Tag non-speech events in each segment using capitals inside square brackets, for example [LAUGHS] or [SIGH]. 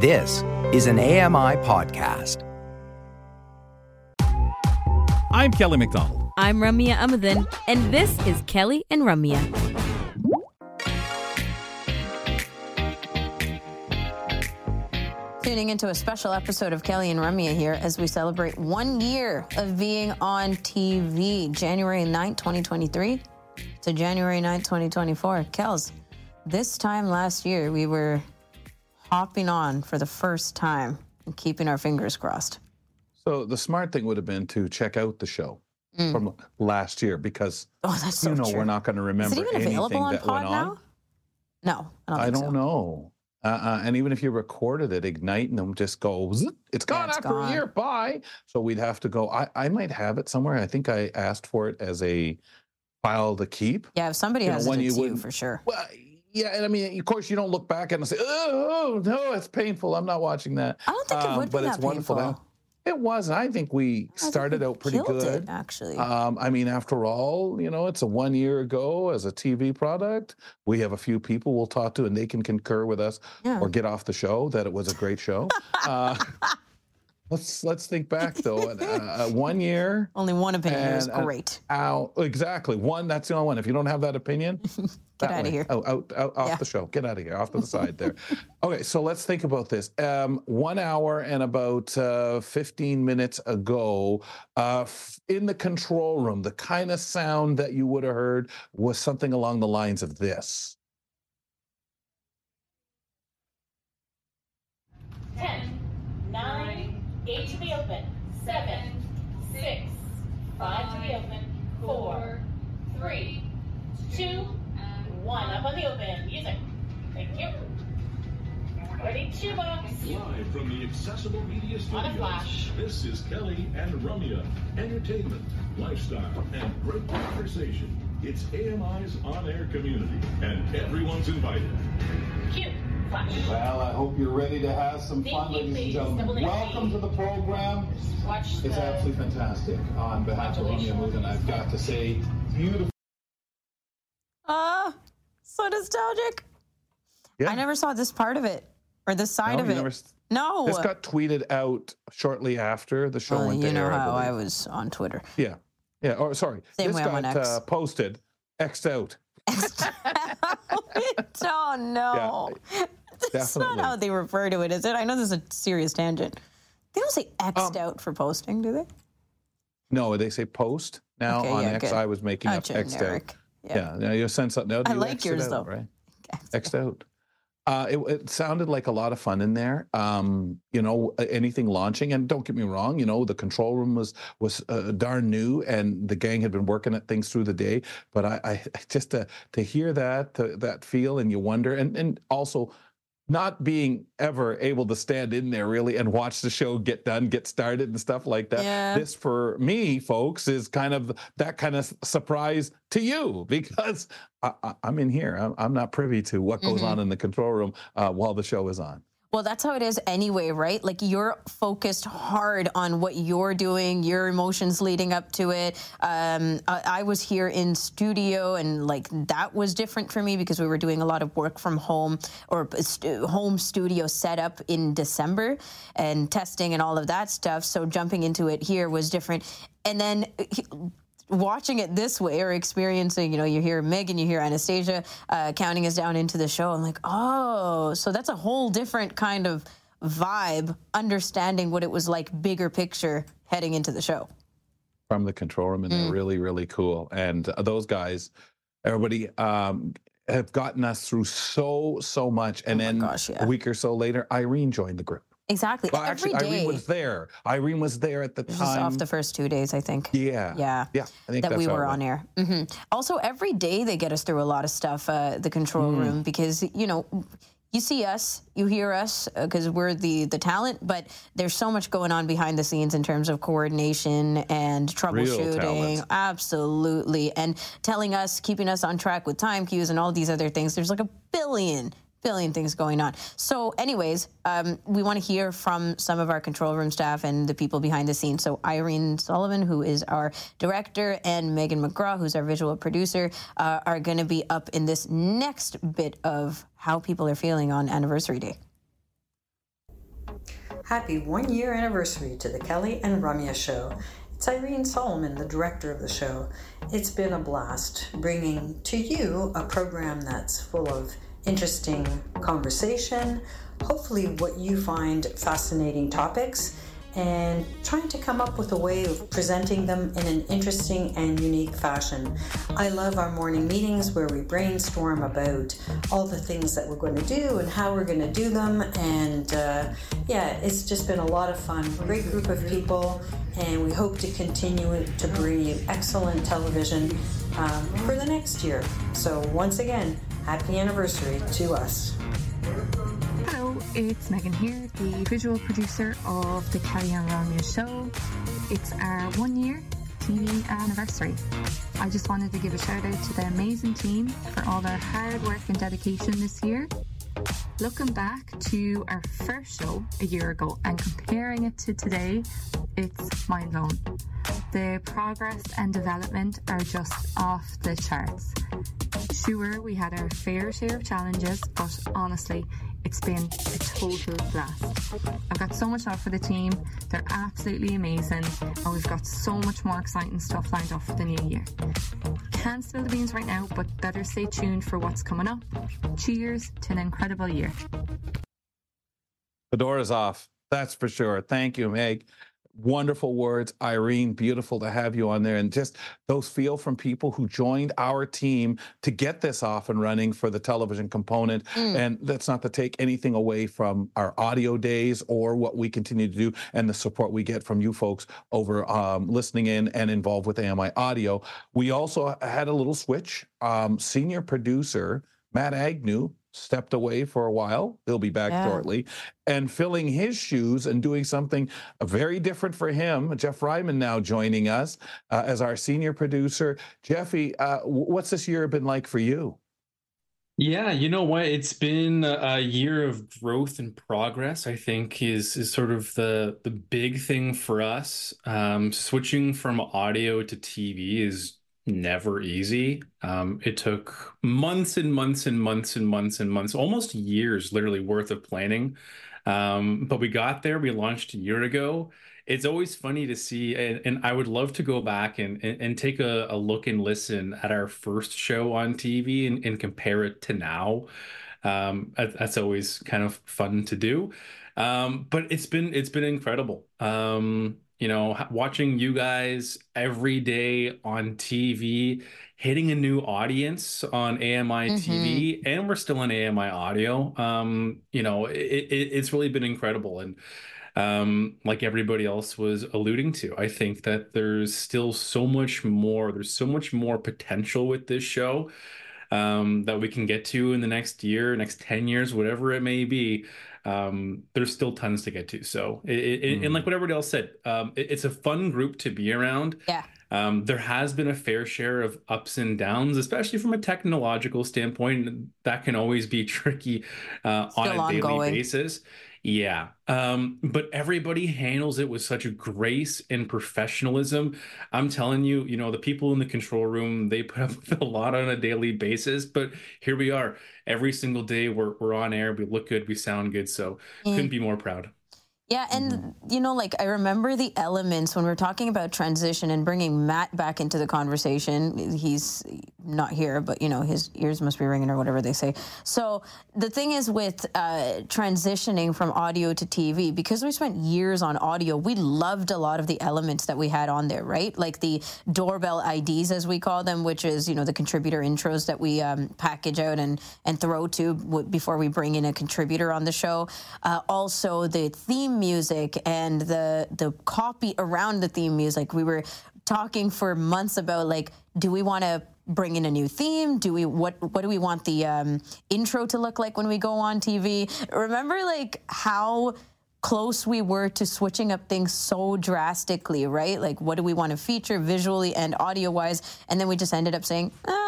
This is an AMI podcast. I'm Kelly McDonald. I'm Ramya Amadin, and this is Kelly and Ramya. Tuning into a special episode of Kelly and Ramya here as we celebrate one year of being on TV, January 9th, 2023 to January 9th, 2024. Kels, this time last year, we were hopping on for the first time and keeping our fingers crossed. So the smart thing would have been to check out the show from last year because Oh, that's so you know true. we're not going to Is remember it even anything available on that went Pod on. now? No, I don't, I don't so. know. Uh, uh, and even if you recorded it, Ignite and them just go, "Zzz, it's gone it's after gone. a year. Bye. So we'd have to go. I, I might have it somewhere. I think I asked for it as a file to keep. Yeah, if somebody You know, has when it, you wouldn't- for sure. Well, yeah, and I mean, of course, you don't look back and say, "Oh, no, it's painful. I'm not watching that." I don't think it Um, would be but it's wonderful. Now. It was. I think we I think started we out pretty good. It, actually. Um, I mean, after all, you know, it's a one year ago as a TV product. We have a few people we'll talk to, and they can concur with us Yeah. or get off the show that it was a great show. [LAUGHS] uh, let's let's think back though. Uh, uh, [LAUGHS] one year. Only one opinion here is and, uh, great. Out exactly one. That's the only one. If you don't have that opinion, [LAUGHS] Get that outta way. here. Out, out, out off Yeah. the show. Get out of here. Off to the side there. [LAUGHS] Okay, so let's think about this. Um, one hour and about uh, 15 minutes ago, uh, f- in the control room, the kind of sound that you would have heard was something along the lines of this. 10, 9, 8 to be open, 7, 6, 5 to be open, 4, 3, 2, 1. Up on the open. Music. Thank you. Ready to box. Live from the Accessible Media On a Studios, flash. this is Kelly and Ramya. Entertainment, lifestyle, and great conversation. It's AMI's on-air community, and everyone's invited. Cue. Flash. Well, I hope you're ready to have some fun, ladies and gentlemen. Welcome to the program. It's absolutely fantastic. On behalf of Romeo Movement, I've got to say, beautiful. Ah, so nostalgic. Yeah. I never saw this part of it or this side No, of it. never no. This got tweeted out shortly after the show Well, went you know air. how I believe. was on Twitter. Yeah, yeah. Or sorry, Same this way I'm got on X. uh, posted, xed out. [LAUGHS] oh no. That's not how they refer to it, is it? I know this is a serious tangent. They don't say X'd Um, out for posting, do they? No, they say post now Okay, on yeah, X. good. I was making Oh, up xed out. generic. Yeah, now you send something out. I like yours, out, though. right? [LAUGHS] X'd Xed out. Uh, it, it sounded like a lot of fun in there. Um, you know, anything launching, and don't get me wrong. You know, the control room was was uh, darn new, and the gang had been working at things through the day. But I, I [LAUGHS] just to to hear that to, that feel, and you wonder, and and also not being ever able to stand in there really and watch the show get done, get started, and stuff like that. Yeah. This for me, folks, is kind of that kind of surprise to you [LAUGHS] because I, I'm in here. I'm, I'm not privy to what goes Mm-hmm. on in the control room uh, while the show is on. Well, that's how it is anyway, right? Like you're focused hard on what you're doing, your emotions leading up to it. Um, I, I was here in studio, and like that was different for me because we were doing a lot of work from home or stu- home studio setup in December and testing and all of that stuff. So jumping into it here was different. And then watching it this way or experiencing, you know, you hear Megan, you hear Anastasia uh, counting us down into the show. I'm like, oh, so that's a whole different kind of vibe, understanding what it was like, bigger picture heading into the show. from the control room, and Mm. they're really, really cool. And uh, those guys, everybody, um, have gotten us through so, so much. And Oh then gosh, yeah. a week or so later, Irene joined the group. Exactly. Well, Every actually, day. Irene was there. Irene was there at the time. Just off the first two days, I think. yeah, Yeah. yeah. I think that that's we were on air. hmm Also, every day they get us through a lot of stuff, uh, the control Mm. room, because you know, you see us, you hear us, because we're the the talent. But there's so much going on behind the scenes in terms of coordination and troubleshooting. Absolutely, and telling us, keeping us on track with time cues and all these other things. There's like a billion billion things going on. So, anyways, um, we want to hear from some of our control room staff and the people behind the scenes. So, Irene Sullivan, who is our director, and Megan McGraw, who's our visual producer, uh, are going to be up in this next bit of how people are feeling on anniversary day. Happy one year anniversary to the Kelly and Ramya Show. It's Irene Solomon, the director of the show. It's been a blast bringing to you a program that's full of interesting conversation, hopefully, what you find fascinating topics and trying to come up with a way of presenting them in an interesting and unique fashion. I love our morning meetings where we brainstorm about all the things that we're going to do and how we're going to do them. And uh, yeah, it's just been a lot of fun. Great group of people, and we hope to continue to bring you excellent television um, for the next year. So, once again, happy anniversary to us. It's Megan here, the visual producer of the Kelly and Ramya show. It's our one year TV anniversary. I just wanted to give a shout out to the amazing team for all their hard work and dedication this year. Looking back to our first show a year ago and comparing it to today, it's mind blowing. The progress and development are just off the charts. Sure, we had our fair share of challenges, but honestly, it's been a total blast. I've got so much love for the team. They're absolutely amazing, and we've got so much more exciting stuff lined up for the new year. Can't spill the beans right now, but better stay tuned for what's coming up. Cheers to an incredible year. The door is off. That's for sure. Thank you, Meg wonderful words irene beautiful to have you on there. And just those feel from people who joined our team to get this off and running for the television component. Mm. and that's not to take anything away from our audio days or what we continue to do and the support we get from you folks over um, listening in and involved with ami audio. We also had a little switch. Um, senior producer matt agnew stepped away for a while. He'll be back yeah. shortly. And filling his shoes and doing something very different for him. Jeff Ryman now joining us uh, as our senior producer. Jeffy, uh, what's this year been like for you? Yeah, you know what? It's been a year of growth and progress. I think is is sort of the the big thing for us. Um, switching from audio to TV is never easy. Um, it took months and months and months and months and months, almost years, literally worth of planning. Um, but we got there. We launched a year ago. It's always funny to see, and, and I would love to go back and, and, and take a, a, look and listen at our first show on TV and, and compare it to now. Um, that's always kind of fun to do. Um, but it's been it's been incredible. You know, watching you guys every day on TV, hitting a new audience on AMI mm-hmm. TV, and we're still on AMI audio. Um, you know, it, it, it's really been incredible. And um, like everybody else was alluding to, I think that there's still so much more, there's so much more potential with this show um, that we can get to in the next year, next 10 years, whatever it may be um, there's still tons to get to. So, it, it, mm. and like what everybody else said, um, it, it's a fun group to be around. Yeah. Um, there has been a fair share of ups and downs, especially from a technological standpoint. That can always be [LAUGHS] tricky uh, on a daily ongoing. basis. Yeah. Um, but everybody handles it with such a grace and professionalism. I'm telling you, you know, the people in the control room, they put up [LAUGHS] with a lot on a daily basis, but here we are. Every single day we're we're on air, we look good, we sound good. So mm. couldn't be more proud. Yeah, and mm-hmm. you know, like I remember the elements when we are talking about transition and bringing Matt back into the conversation. He's not here, but you know, his ears must be ringing or whatever they say. So the thing is with uh, transitioning from audio to TV, because we spent years on audio, we loved a lot of the elements that we had on there, right? Like the doorbell IDs, as we call them, which is you know the contributor intros that we um, package out and and throw to w- before we bring in a contributor on the show. Uh, also the theme music and the the copy around the theme music. We were talking for months about like, do we want to bring in a new theme? Do we what what do we want the um, intro to look like when we go on TV? Remember like how close we were to switching up things so drastically, right? Like what do we want to feature visually and audio wise? And then we just ended up saying, ah,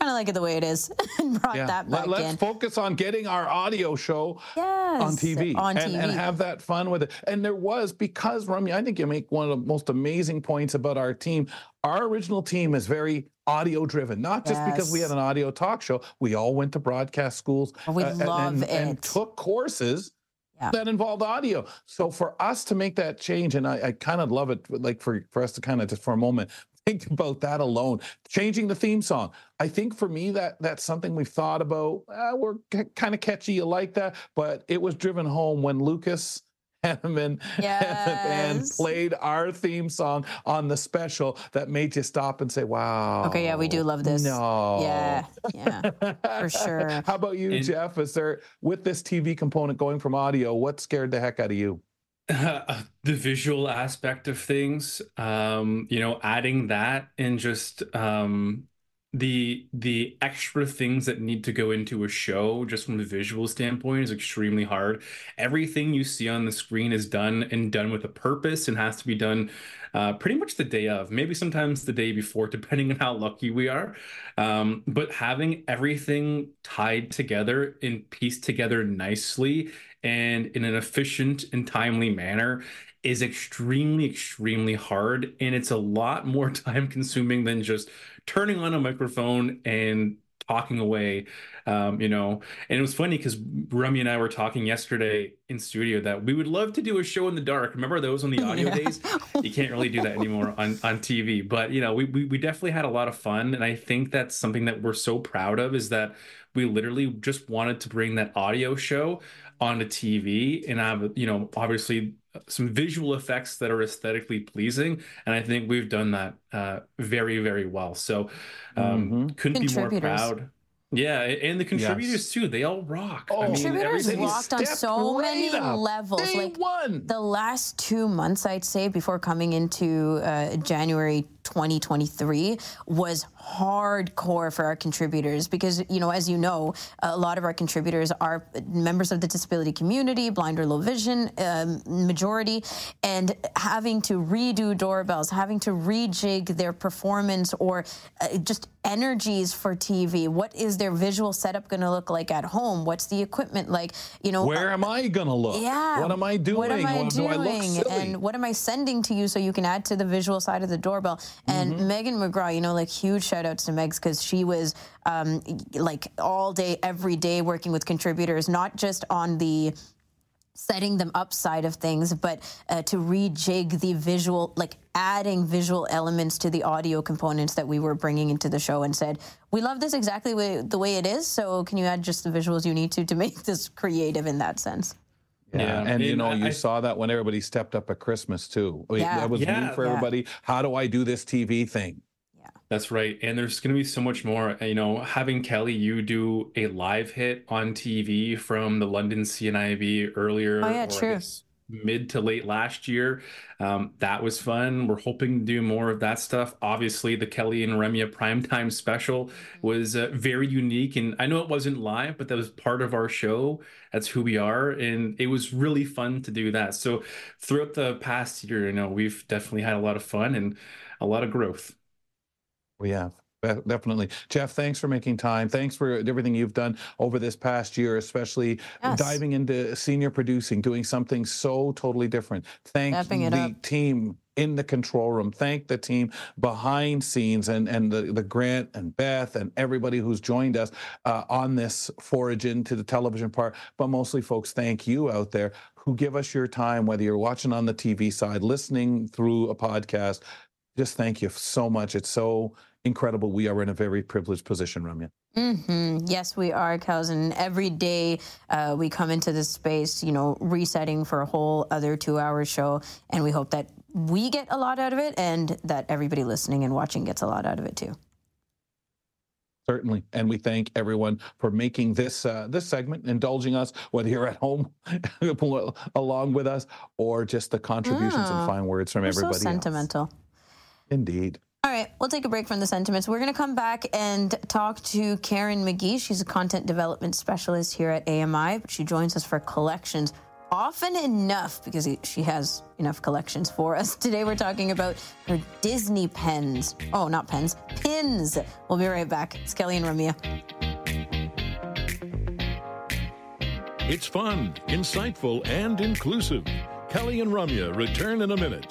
kind of like it the way it is [LAUGHS] and brought yeah. that back Let, us focus on getting our audio show yes, on TV, on and, TV and have that fun with it. And there was because Rami, I think you make one of the most amazing points about our team. Our original team is very audio driven, not just yes. because we had an audio talk show. We all went to broadcast schools. We uh, love and, it and took courses Yeah. that involved audio. So for us to make that change, and I, I kind of love it, like for for us to kind of just for a moment think about that alone, changing the theme song. I think for me that that's something we've thought about. Uh, we're kind of catchy, you like that, but it was driven home when Lucas. Haneman and the band played our theme song on the special that made you stop and say, "Wow." Okay, yeah, we do love this. No. Yeah, yeah, for [LAUGHS] sure. How about you, And- Jeff? Is there with this TV component going from audio? What scared the heck out of you? [LAUGHS] the visual aspect of things um you know adding that and just um the the extra things that need to go into a show just from a visual standpoint is extremely hard. Everything you see on the screen is done and done with a purpose and has to be done uh, pretty much the day of maybe sometimes the day before [LAUGHS] depending on how lucky we are um, but having everything tied together and pieced together nicely and in an efficient and timely manner is extremely, extremely hard. And it's a lot more [LAUGHS] time consuming than just turning on a microphone and talking away. Um, you know, and it was funny because Rummy and I were talking yesterday in studio that we would love to do a show in the dark. Remember those on the audio Yeah. days? You can't really do that anymore [LAUGHS] on, on TV. But you know, we, we we definitely had a lot of fun. And I think that's something that we're so proud of is that we literally just wanted to bring that audio show onto TV and I've you know, obviously some visual effects that are aesthetically pleasing. And I think we've done that uh, very, very well. So um, Mhm. couldn't be more proud. Yeah, and the contributors too, they all rock. Oh, I mean, Contributors everything- rocked on stepped so right many up. levels. Day like one. the last two months, I'd say, before coming into uh, January 2023, was hardcore for our contributors because, you know, as you know, a lot of our contributors are members of the disability community, blind or low vision, um, majority, and having to redo doorbells, having to rejig their performance or uh, just energies for TV. What is their visual setup going to look like at home? What's the equipment like? You know, Where am I gonna look? yeah. What am I doing? What am I I doing? silly? and what am I sending to you so you can add to the visual side of the doorbell? And Mm-hmm. Megan McGraw, you know, like huge shout outs to Megs because she was um, like all day, every day working with contributors, not just on the setting them up side of things, but uh, to rejig the visual, like adding visual elements to the audio components that we were bringing into the show and said, we love this exactly way, the way it is. So can you add just the visuals you need to to make this creative in that sense? Yeah, Yeah, and you know, I- you I- saw that when everybody stepped up at Christmas too. Wait, Yeah. That was Yeah. new for Yeah. everybody. How do I do this TV thing? Yeah. That's right. And there's going to be so much more. You know, having Kelly, you do a live hit on TV from the London CNIB earlier, Oh, yeah, or true. guess mid to late last year. Um, that was fun. We're hoping to do more of that stuff. Obviously, the Kelly and Ramya primetime special was uh, very unique. And I know it wasn't live, but that was part of our show. That's who we are. And it was really fun to do that. So throughout the past year, you know, we've definitely had a lot of fun and a lot of growth. We have. De- Definitely. Jeff, thanks for making time. Thanks for everything you've done over this past year, especially Yes. diving into senior producing, doing something so totally different. Thank the up. team in the control room. Thank the team behind scenes and, and the, the Grant and Beth and everybody who's joined us uh, on this forage into the television part. But mostly, folks, thank you out there who give us your time, whether you're watching on the TV side, listening through a podcast. Just thank you so much. It's so incredible. We are in a very privileged position, Ramya. hmm Yes, we are, Kels. And every day uh, we come into this space, you know, resetting for a whole other two hour show. And we hope that we get a lot out of it and that everybody listening and watching gets a lot out of it too. Certainly, and we thank everyone for making this uh, this segment, indulging us, whether you're at home [LAUGHS] along with us, or just the contributions Oh, and fine words from everybody. so else. sentimental. Indeed. Right, we'll take a break from the sentiments. We're going to come back and talk to Karen McGee. She's a content development specialist here at AMI, she joins us for collections often enough because she has enough collections for us. [LAUGHS] Today we're talking about her Disney pens. Oh, not pens, pins. We'll be right back. It's Kelly and Ramya. It's fun, insightful, and inclusive. Kelly and Ramya return in a minute.